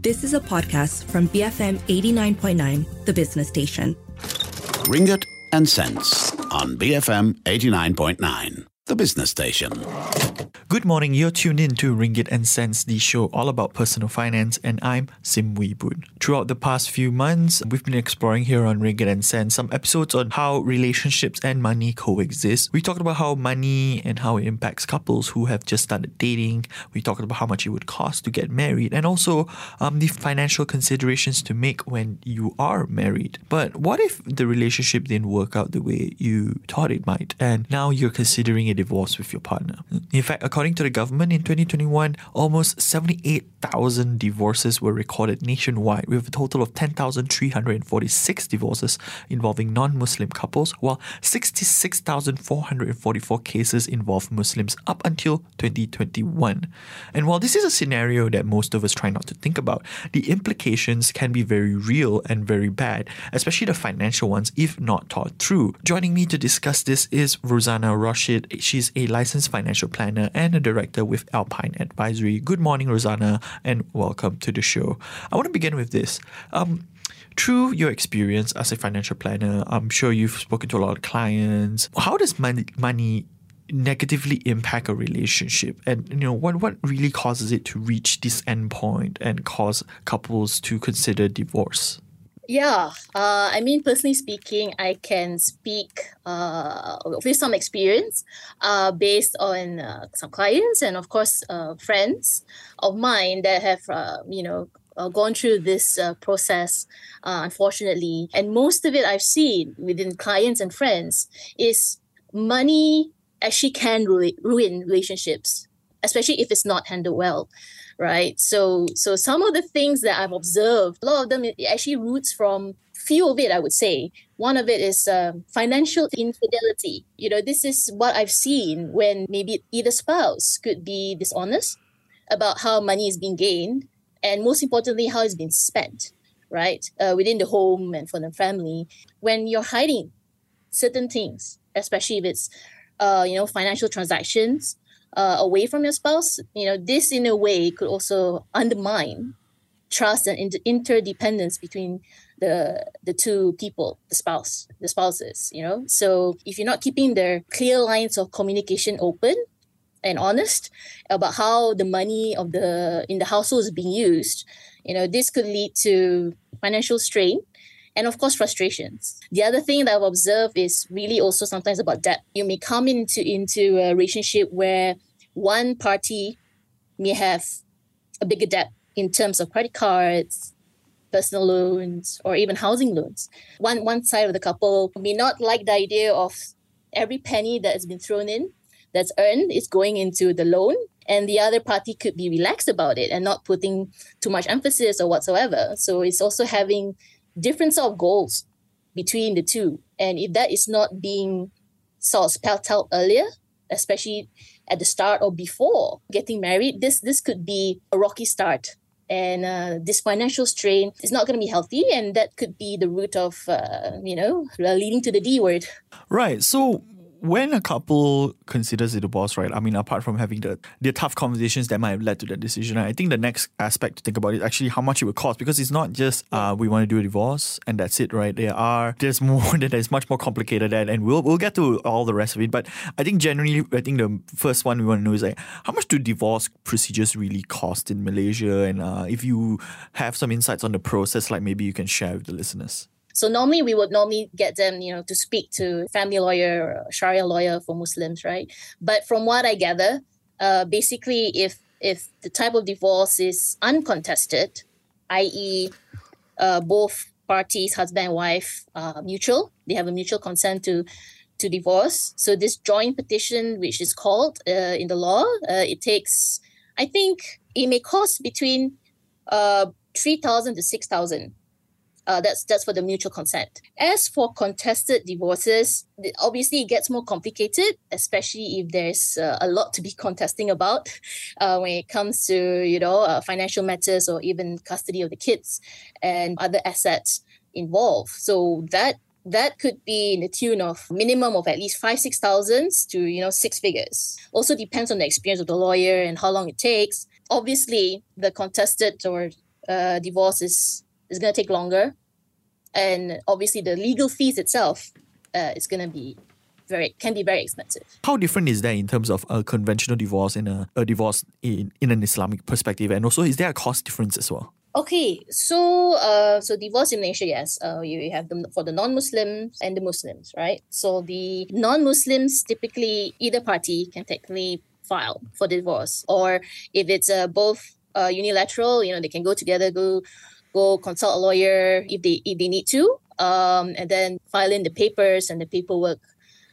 This is a podcast from BFM 89.9, the business station. Ringgit and Cents on BFM 89.9, the business station. Good morning. You're tuned in to Ringgit and Cents, the show all about personal finance, and I'm Sim Wie Boon. Throughout the past few months, we've been exploring here on Ringgit and Cents some episodes on how relationships and money coexist. We talked about how money and how it impacts couples who have just started dating. We talked about how much it would cost to get married, and also um, the financial considerations to make when you are married. But what if the relationship didn't work out the way you thought it might, and now you're considering a divorce with your partner? In fact, according to the government in 2021, almost 78,000 divorces were recorded nationwide, with a total of 10,346 divorces involving non Muslim couples, while 66,444 cases involved Muslims up until 2021. And while this is a scenario that most of us try not to think about, the implications can be very real and very bad, especially the financial ones if not thought through. Joining me to discuss this is Rosanna Rashid. She's a licensed financial planner and a director with Alpine Advisory. Good morning, Rosanna, and welcome to the show. I want to begin with this. Um, through your experience as a financial planner, I'm sure you've spoken to a lot of clients. How does money, money negatively impact a relationship and you know what what really causes it to reach this endpoint point and cause couples to consider divorce yeah, uh, I mean, personally speaking, I can speak uh, with some experience uh, based on uh, some clients and, of course, uh, friends of mine that have, uh, you know, gone through this process, unfortunately. And most of it I've seen within clients and friends is money actually can ru- ruin relationships, especially if it's not handled well right? So so some of the things that I've observed, a lot of them actually roots from few of it, I would say. One of it is uh, financial infidelity. You know, this is what I've seen when maybe either spouse could be dishonest about how money is being gained, and most importantly, how it's been spent, right, uh, within the home and for the family. When you're hiding certain things, especially if it's, uh, you know, financial transactions, uh, away from your spouse, you know, this in a way could also undermine trust and inter- interdependence between the the two people, the spouse, the spouses, you know. So if you're not keeping their clear lines of communication open and honest about how the money of the in the household is being used, you know, this could lead to financial strain and of course frustrations. The other thing that I've observed is really also sometimes about debt. You may come into into a relationship where one party may have a bigger debt in terms of credit cards, personal loans, or even housing loans. One one side of the couple may not like the idea of every penny that has been thrown in that's earned is going into the loan and the other party could be relaxed about it and not putting too much emphasis or whatsoever so it's also having different sort of goals between the two. And if that is not being sort of spelled out earlier, especially at the start or before getting married, this this could be a rocky start. And uh, this financial strain is not going to be healthy, and that could be the root of, uh, you know, leading to the D word. Right. So when a couple considers it a divorce, right? I mean, apart from having the the tough conversations that might have led to that decision, I think the next aspect to think about is actually how much it would cost because it's not just uh, we want to do a divorce and that's it, right? There are there's more that is much more complicated and, and we'll we'll get to all the rest of it. But I think generally, I think the first one we want to know is like how much do divorce procedures really cost in Malaysia, and uh, if you have some insights on the process, like maybe you can share with the listeners. So normally we would normally get them, you know, to speak to family lawyer, Sharia lawyer for Muslims, right? But from what I gather, uh, basically, if if the type of divorce is uncontested, i.e., uh, both parties, husband and wife, mutual, they have a mutual consent to to divorce. So this joint petition, which is called uh, in the law, uh, it takes, I think, it may cost between uh, three thousand to six thousand uh, that's that's for the mutual consent. As for contested divorces, obviously it gets more complicated, especially if there's uh, a lot to be contesting about uh, when it comes to you know uh, financial matters or even custody of the kids and other assets involved. So that that could be in the tune of minimum of at least five six thousands to you know six figures also depends on the experience of the lawyer and how long it takes obviously the contested or uh, divorce is is going to take longer, and obviously the legal fees itself uh, is going to be very can be very expensive. How different is that in terms of a conventional divorce and a, a divorce in, in an Islamic perspective? And also, is there a cost difference as well? Okay, so uh, so divorce in Malaysia, yes, uh, you, you have them for the non-Muslims and the Muslims, right? So the non-Muslims typically either party can technically file for divorce, or if it's uh, both uh, unilateral, you know, they can go together, go go consult a lawyer if they if they need to, um, and then file in the papers and the paperwork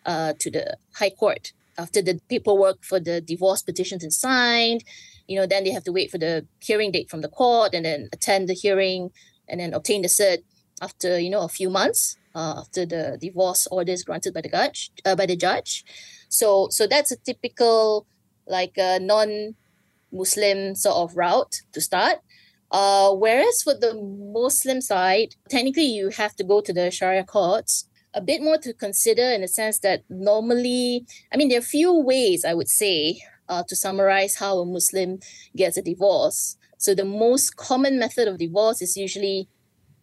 uh, to the High Court. After the paperwork for the divorce petitions is signed, you know, then they have to wait for the hearing date from the court and then attend the hearing and then obtain the cert after, you know, a few months uh, after the divorce order is granted by the judge. Uh, by the judge. So, so that's a typical like a non-Muslim sort of route to start. Uh, whereas for the Muslim side, technically you have to go to the Sharia courts a bit more to consider in the sense that normally, I mean, there are few ways I would say uh, to summarize how a Muslim gets a divorce. So the most common method of divorce is usually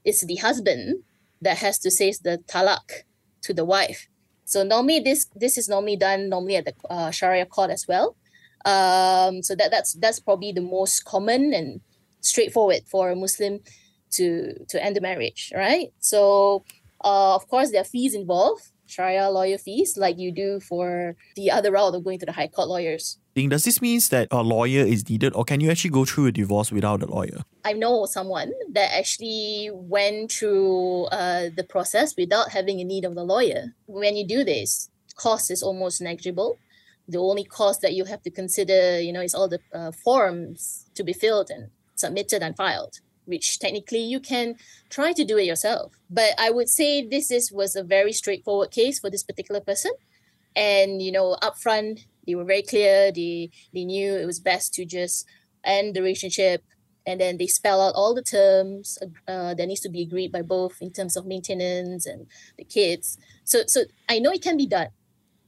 it's the husband that has to say the talak to the wife. So normally this this is normally done normally at the uh, Sharia court as well. Um, so that that's that's probably the most common and straightforward for a Muslim to to end the marriage, right? So uh, of course, there are fees involved, Sharia lawyer fees, like you do for the other route of going to the High Court lawyers. Does this mean that a lawyer is needed, or can you actually go through a divorce without a lawyer? I know someone that actually went through uh, the process without having a need of the lawyer. When you do this, cost is almost negligible. The only cost that you have to consider, you know, is all the uh, forms to be filled and submitted and filed which technically you can try to do it yourself. But I would say this is was a very straightforward case for this particular person. And you know, upfront they were very clear. They they knew it was best to just end the relationship, and then they spell out all the terms uh, that needs to be agreed by both in terms of maintenance and the kids. So so I know it can be done,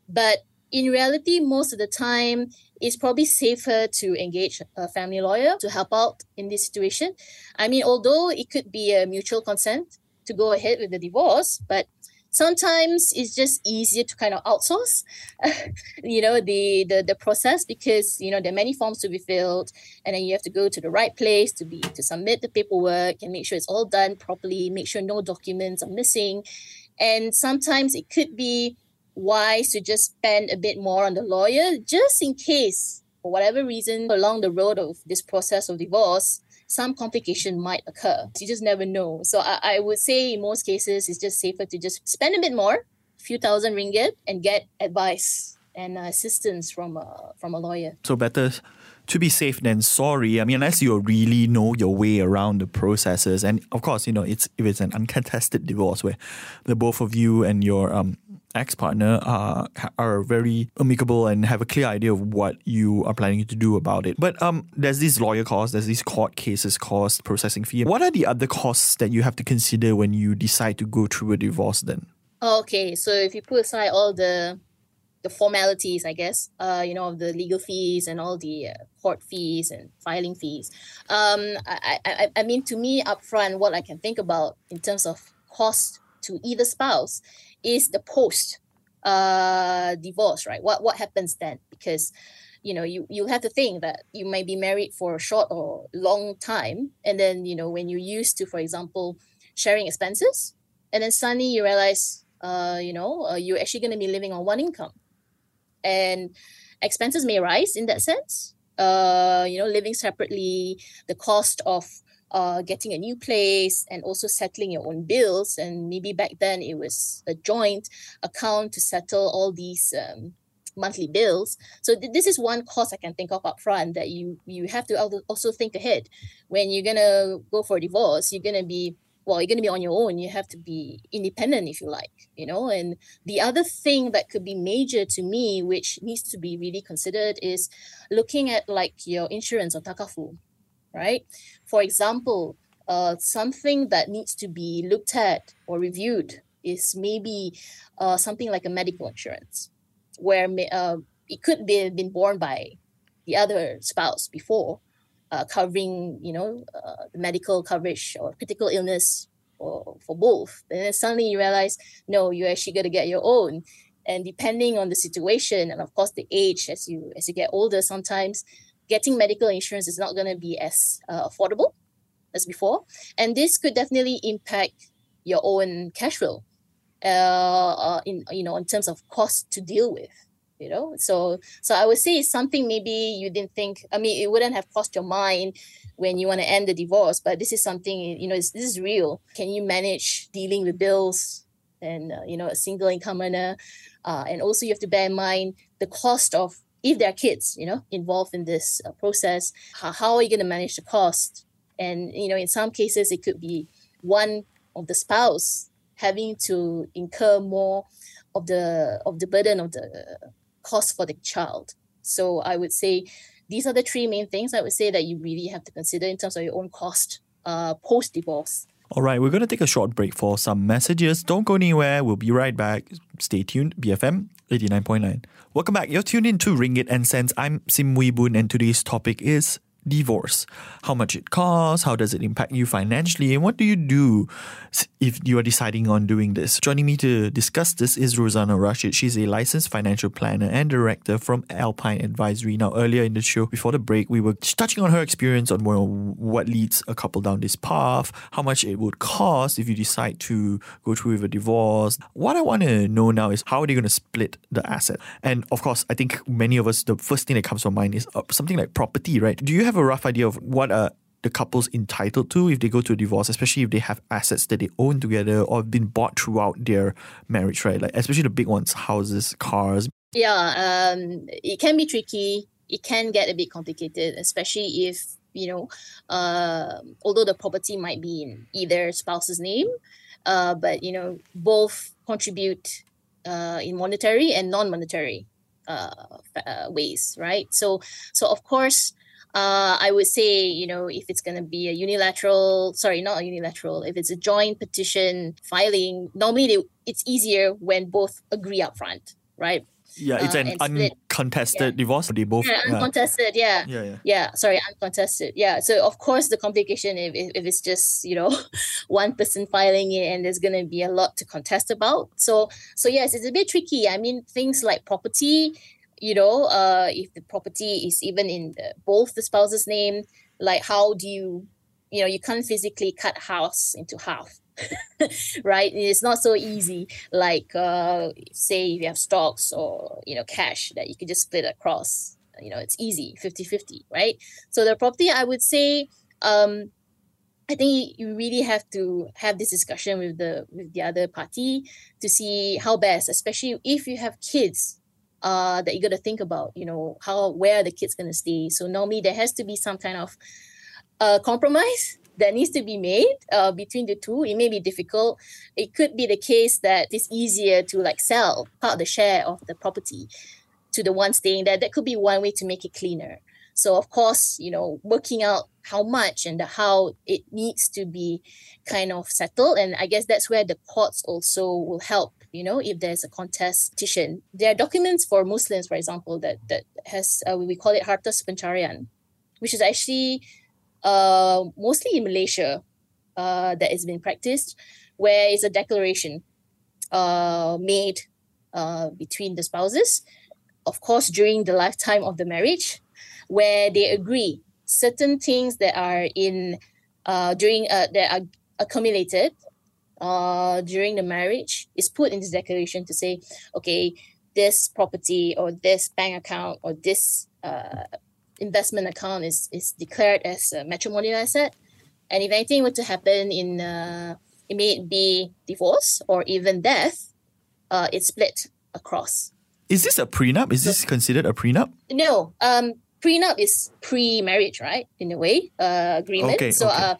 but in reality, most of the time, it's probably safer to engage a family lawyer to help out in this situation. I mean, although it could be a mutual consent to go ahead with the divorce, but sometimes it's just easier to kind of outsource you know the, the the process because you know there are many forms to be filled and then you have to go to the right place to be to submit the paperwork and make sure it's all done properly make sure no documents are missing and sometimes it could be wise to just spend a bit more on the lawyer just in case, for whatever reason, along the road of this process of divorce, some complication might occur. You just never know. So I, I would say in most cases, it's just safer to just spend a bit more, a few thousand ringgit, and get advice and assistance from a, from a lawyer. So better to be safe than sorry. I mean, unless you really know your way around the processes, and of course, you know, it's if it's an uncontested divorce where the both of you and your um ex partner are are very amicable and have a clear idea of what you are planning to do about it. But um, there's these lawyer costs, there's these court cases cost, processing fee. What are the other costs that you have to consider when you decide to go through a divorce? Then. Okay, so if you put aside all the the formalities, I guess, uh, you know, of the legal fees and all the uh, court fees and filing fees. Um, I, I, I mean, to me, upfront, what I can think about in terms of cost to either spouse is the post uh, divorce, right? What what happens then? Because you know you you have to think that you may be married for a short or long time, and then you know when you're used to, for example, sharing expenses, and then suddenly you realize, uh, you know, uh, you're actually going to be living on one income, and expenses may rise in that sense. Uh, you know, living separately, the cost of uh, getting a new place and also settling your own bills. And maybe back then it was a joint account to settle all these um, monthly bills. So th- this is one cost I can think of upfront that you you have to also think ahead when you're gonna go for a divorce. You're gonna be well, you're gonna be on your own. You have to be independent if you like, you know. And the other thing that could be major to me, which needs to be really considered, is looking at like your insurance or takaful right? For example, uh, something that needs to be looked at or reviewed is maybe uh, something like a medical insurance, where uh, it could be been borne by the other spouse before, uh, covering, you know, uh, medical coverage or critical illness for, for both. And then suddenly you realize, no, you're actually to get your own. And depending on the situation and of course the age, as you as you get older, sometimes getting medical insurance is not going to be as uh, affordable as before, and this could definitely impact your own cash flow. Uh, uh, in you know in terms of cost to deal with you know? So so i would say it's something maybe you didn't think i mean it wouldn't have crossed your mind when you want to end the divorce but this is something you know this is real. Can you manage dealing with bills and uh, you know a single income earner? Uh, and also you have to bear in mind the cost of if there are kids you know involved in this uh, process how, how are you going to manage the cost and you know in some cases it could be one of the spouse having to incur more of the of the burden of the cost for the child. So I would say these are the three main things I would say that you really have to consider in terms of your own cost uh, post divorce. All right, we're going to take a short break for some messages. Don't go anywhere. We'll be right back. Stay tuned. BFM 89.9. Welcome back. You're tuned in to Ringgit and Cents. I'm Sim Wie Boon, and today's topic is divorce, how much it costs, how does it impact you financially, and what do you do if you are deciding on doing this. Joining me to discuss this is Rosanna Rashid. She's a licensed financial planner and director from Alpine Advisory. Now, earlier in the show, before the break, we were touching on her experience on what leads a couple down this path, how much it would cost if you decide to go through with a divorce. What I want to know now is how are they going to split the asset? And of course, I think many of us, the first thing that comes to mind is uh, something like property, right? Do you have a rough idea of what a the couple's entitled to if they go to a divorce, especially if they have assets that they own together or have been bought throughout their marriage, right? Like especially the big ones, houses, cars. Yeah, um, it can be tricky. It can get a bit complicated, especially if you know, uh, although the property might be in either spouse's name, uh, but you know, both contribute uh, in monetary and non-monetary uh, uh, ways, right? So, so of course, uh, I would say, you know, if it's going to be a unilateral, sorry, not a unilateral, if it's a joint petition filing, normally they, it's easier when both agree up front, right? Yeah, it's uh, an uncontested yeah. divorce. They both yeah, uncontested. Yeah. yeah, yeah, yeah. Sorry, uncontested. Yeah. So of course the complication if, if, if it's just you know one person filing it and there's gonna be a lot to contest about. So so yes, it's a bit tricky. I mean things like property you know uh if the property is even in the, both the spouse's name like how do you you know you can't physically cut house into half right? It's not so easy like uh say if you have stocks or you know cash that you can just split across you know it's easy 50 50 right? So the property i would say um I think you really have to have this discussion with the with the other party to see how best, especially if you have kids uh, that you got to think about. You know, how where the kids going to stay. So normally there has to be some kind of uh, compromise that needs to be made uh, between the two. It may be difficult. It could be the case that it's easier to like sell part of the share of the property to the one staying there. That could be one way to make it cleaner. So of course, you know, working out how much and how it needs to be kind of settled. And I guess that's where the courts also will help you know, if there's a contestation. There are documents for Muslims, for example, that that has uh, we call it harta pencarian, which is actually uh, mostly in Malaysia uh, that has been practiced, where it's a declaration uh, made uh, between the spouses, of course, during the lifetime of the marriage, where they agree certain things that are in uh, during that are accumulated uh, during the marriage is put in this declaration to say, okay, this property or this bank account or this uh, investment account is, is declared as a matrimonial asset. And if anything were to happen in, uh, it may be divorce or even death, uh, it's split across. Is this a prenup? Is this considered a prenup? No. Um, prenup is pre-marriage, right? In a way, uh, agreement. Okay, so, okay. Uh,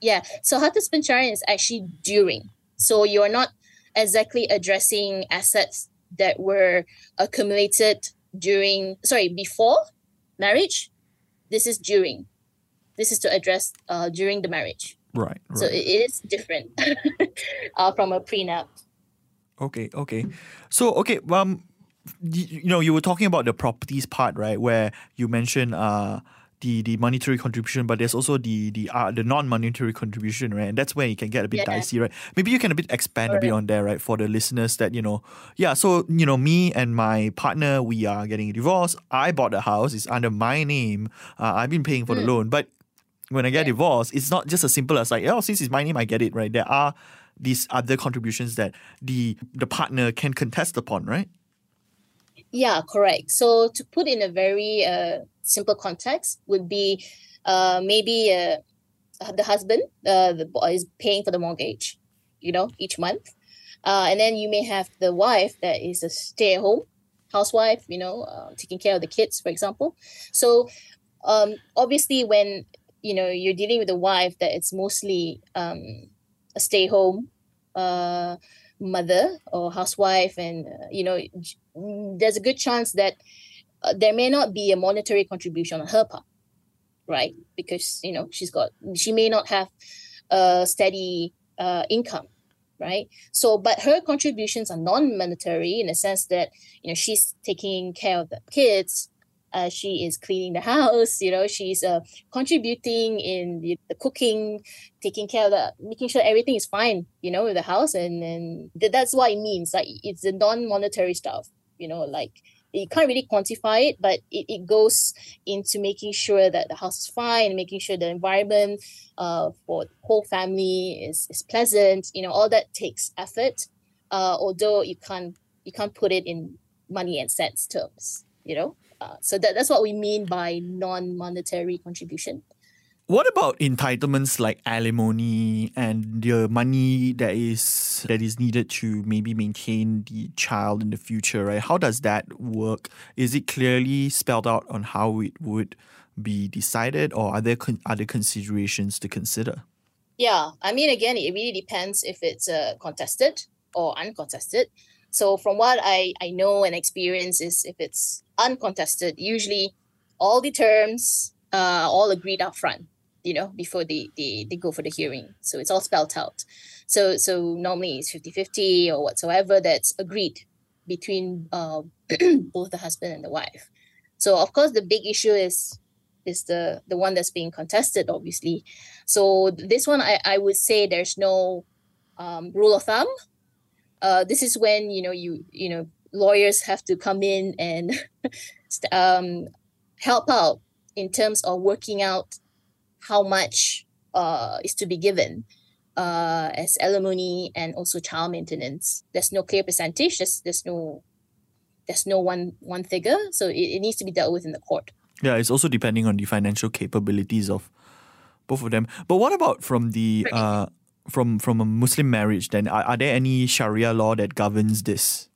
yeah. So Harta Sepencarian is actually during. So you're not exactly addressing assets that were accumulated during, sorry, before marriage. This is during. This is to address uh, during the marriage. Right. right. So it is different uh, from a prenup. Okay. Okay. So okay. Um, you, you know, you were talking about the properties part, right? Where you mentioned uh the the monetary contribution, but there's also the the uh, the non-monetary contribution, right? And that's where it can get a bit yeah. dicey, right? Maybe you can a bit expand a bit on there, right, for the listeners that you know, yeah. So you know, me and my partner, we are getting a divorce. I bought the house; it's under my name. Uh, I've been paying for mm. the loan, but when I get yeah. divorced, it's not just as simple as like, oh, since it's my name, I get it, right? There are these other contributions that the the partner can contest upon, right? Yeah, correct. So to put in a very uh, simple context would be uh, maybe uh, the husband, uh, the boy is paying for the mortgage, you know, each month. Uh, and then you may have the wife that is a stay at home housewife, you know, uh, taking care of the kids, for example. So um, obviously, when you know you're dealing with a wife that it's mostly um, a stay home uh, mother or housewife, and uh, you know, there's a good chance that uh, there may not be a monetary contribution on her part, right? Because you know she's got she may not have a steady uh, income, right? So, but her contributions are non-monetary in the sense that you know she's taking care of the kids. Uh, she is cleaning the house, you know, she's uh, contributing in the, the, cooking, taking care of the, making sure everything is fine, you know, with the house. And, and th- that's what it means. Like it's the non-monetary stuff, you know, like you can't really quantify it, but it, it goes into making sure that the house is fine, making sure the environment uh, for the whole family is, is pleasant. You know, all that takes effort. Uh, although you can't you can't put it in money and cents terms. You know, uh, so that, that's what we mean by non-monetary contribution. What about entitlements like alimony and the money that is that is needed to maybe maintain the child in the future, right? How does that work? Is it clearly spelled out on how it would be decided, or are there con- other considerations to consider? Yeah, I mean, again, it really depends if it's uh, contested or uncontested. So, from what I I know and experience is if it's uncontested, usually all the terms uh, all agreed up front you know before they, they they go for the hearing. So it's all spelled out. So so normally it's 50 50 or whatsoever that's agreed between uh, both the husband and the wife. So of course the big issue is is the the one that's being contested obviously. So this one i, I would say there's no um, rule of thumb. Uh, this is when you know you you know lawyers have to come in and um, help out in terms of working out how much uh, is to be given uh, as alimony and also child maintenance. There's no clear percentage. There's, there's no there's no one one figure. So it, it needs to be dealt with in the court. Yeah, it's also depending on the financial capabilities of both of them. But what about from the uh, from from a Muslim marriage? Then are, are there any Sharia law that governs this?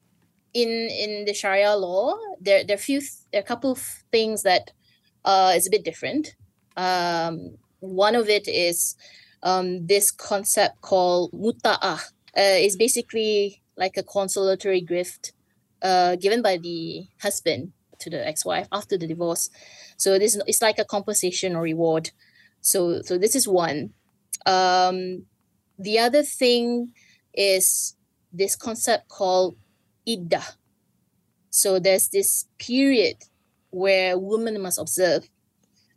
In in the Sharia law, there there are few there are a couple of things that uh, is a bit different. Um, one of it is um, this concept called muta'ah. Uh, it's basically like a consolatory gift uh, given by the husband to the ex-wife after the divorce. So this it's like a compensation or reward. So so this is one. Um, the other thing is this concept called iddah. So there's this period where women must observe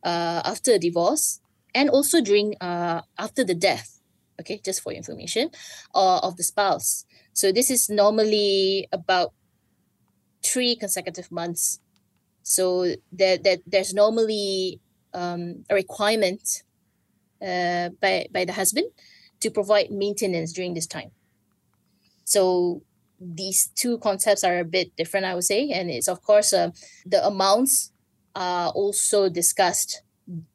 uh, after a divorce and also during uh, after the death okay just for information uh, of the spouse. So this is normally about three consecutive months. So that that there's normally um, a requirement uh, by by the husband to provide maintenance during this time. So these two concepts are a bit different i would say and it's of course uh, the amounts are also discussed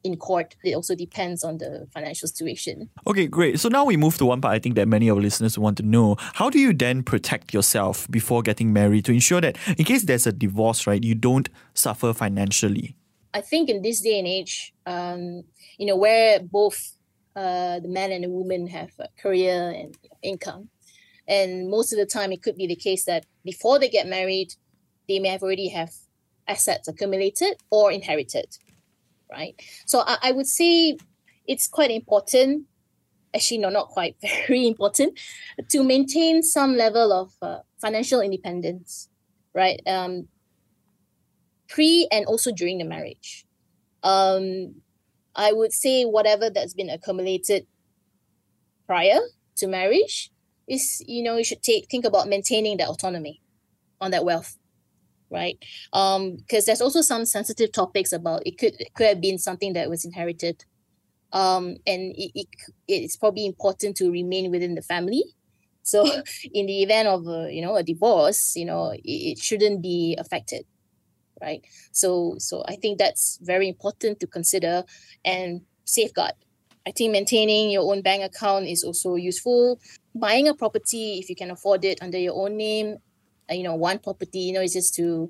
in court. It also depends on the financial situation. Okay, great. So now we move to one part I think that many of our listeners want to know. How do you then protect yourself before getting married to ensure that in case there's a divorce, right, you don't suffer financially? I think in this day and age, um, you know, where both uh, the man and the woman have a career and income, and most of the time it could be the case that before they get married, they may have already have assets accumulated or inherited, right? So I, I would say it's quite important, actually, no, not quite, very important, to maintain some level of uh, financial independence, right? Um, pre and also during the marriage. Um, I would say whatever that's been accumulated prior to marriage is, you know, you should take think about maintaining that autonomy on that wealth right? Um because there's also some sensitive topics about it could it could have been something that was inherited. Um and it, it it's probably important to remain within the family. So in the event of a, you know a divorce you know it, it shouldn't be affected right? So so i think that's very important to consider and safeguard. I think maintaining your own bank account is also useful. Buying a property if you can afford it under your own name you know one property you know it's just to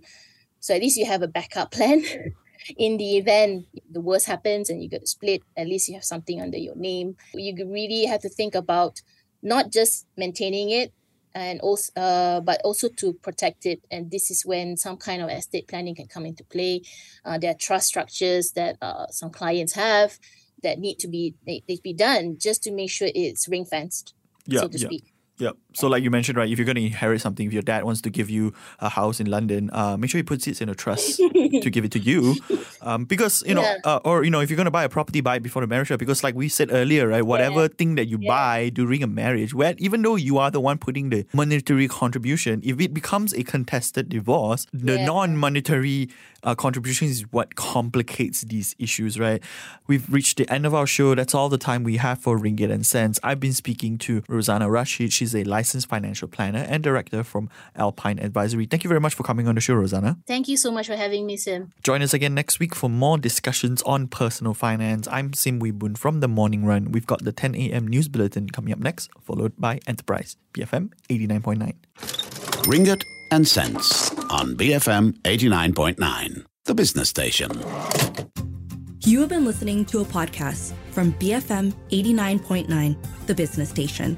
so at least you have a backup plan. In the event the worst happens and you get split at least you have something under your name. You really have to think about not just maintaining it and also uh, but also to protect it. And this is when some kind of estate planning can come into play. Uh, there are trust structures that uh, some clients have that need to be they, they be done just to make sure it's ring fenced yeah, so to yeah. speak Yep. So like you mentioned, right, if you're going to inherit something, if your dad wants to give you a house in London, uh, make sure he puts it in a trust to give it to you. Um, because, you know, Yeah. uh, or, you know, if you're going to buy a property, buy it before the marriage. Because like we said earlier, right, whatever thing that you Yeah. buy during a marriage, where even though you are the one putting the monetary contribution, if it becomes a contested divorce, the Yeah. non-monetary uh, contribution is what complicates these issues, right? We've reached the end of our show. That's all the time we have for Ringgit and Cents. I've been speaking to Rosanna Rashid. She's a licensed financial planner and director from Alpine Advisory. Thank you very much for coming on the show, Rosanna. thank you so much for having me sim Join us again next week for more discussions on personal finance. I'm Sim Wie Boon from The Morning Run. We've got the 10 a.m. news bulletin coming up next, followed by Enterprise, BFM 89.9. Ringgit and Cents on BFM 89.9, the business station. You have been listening to a podcast from BFM 89.9, the business station.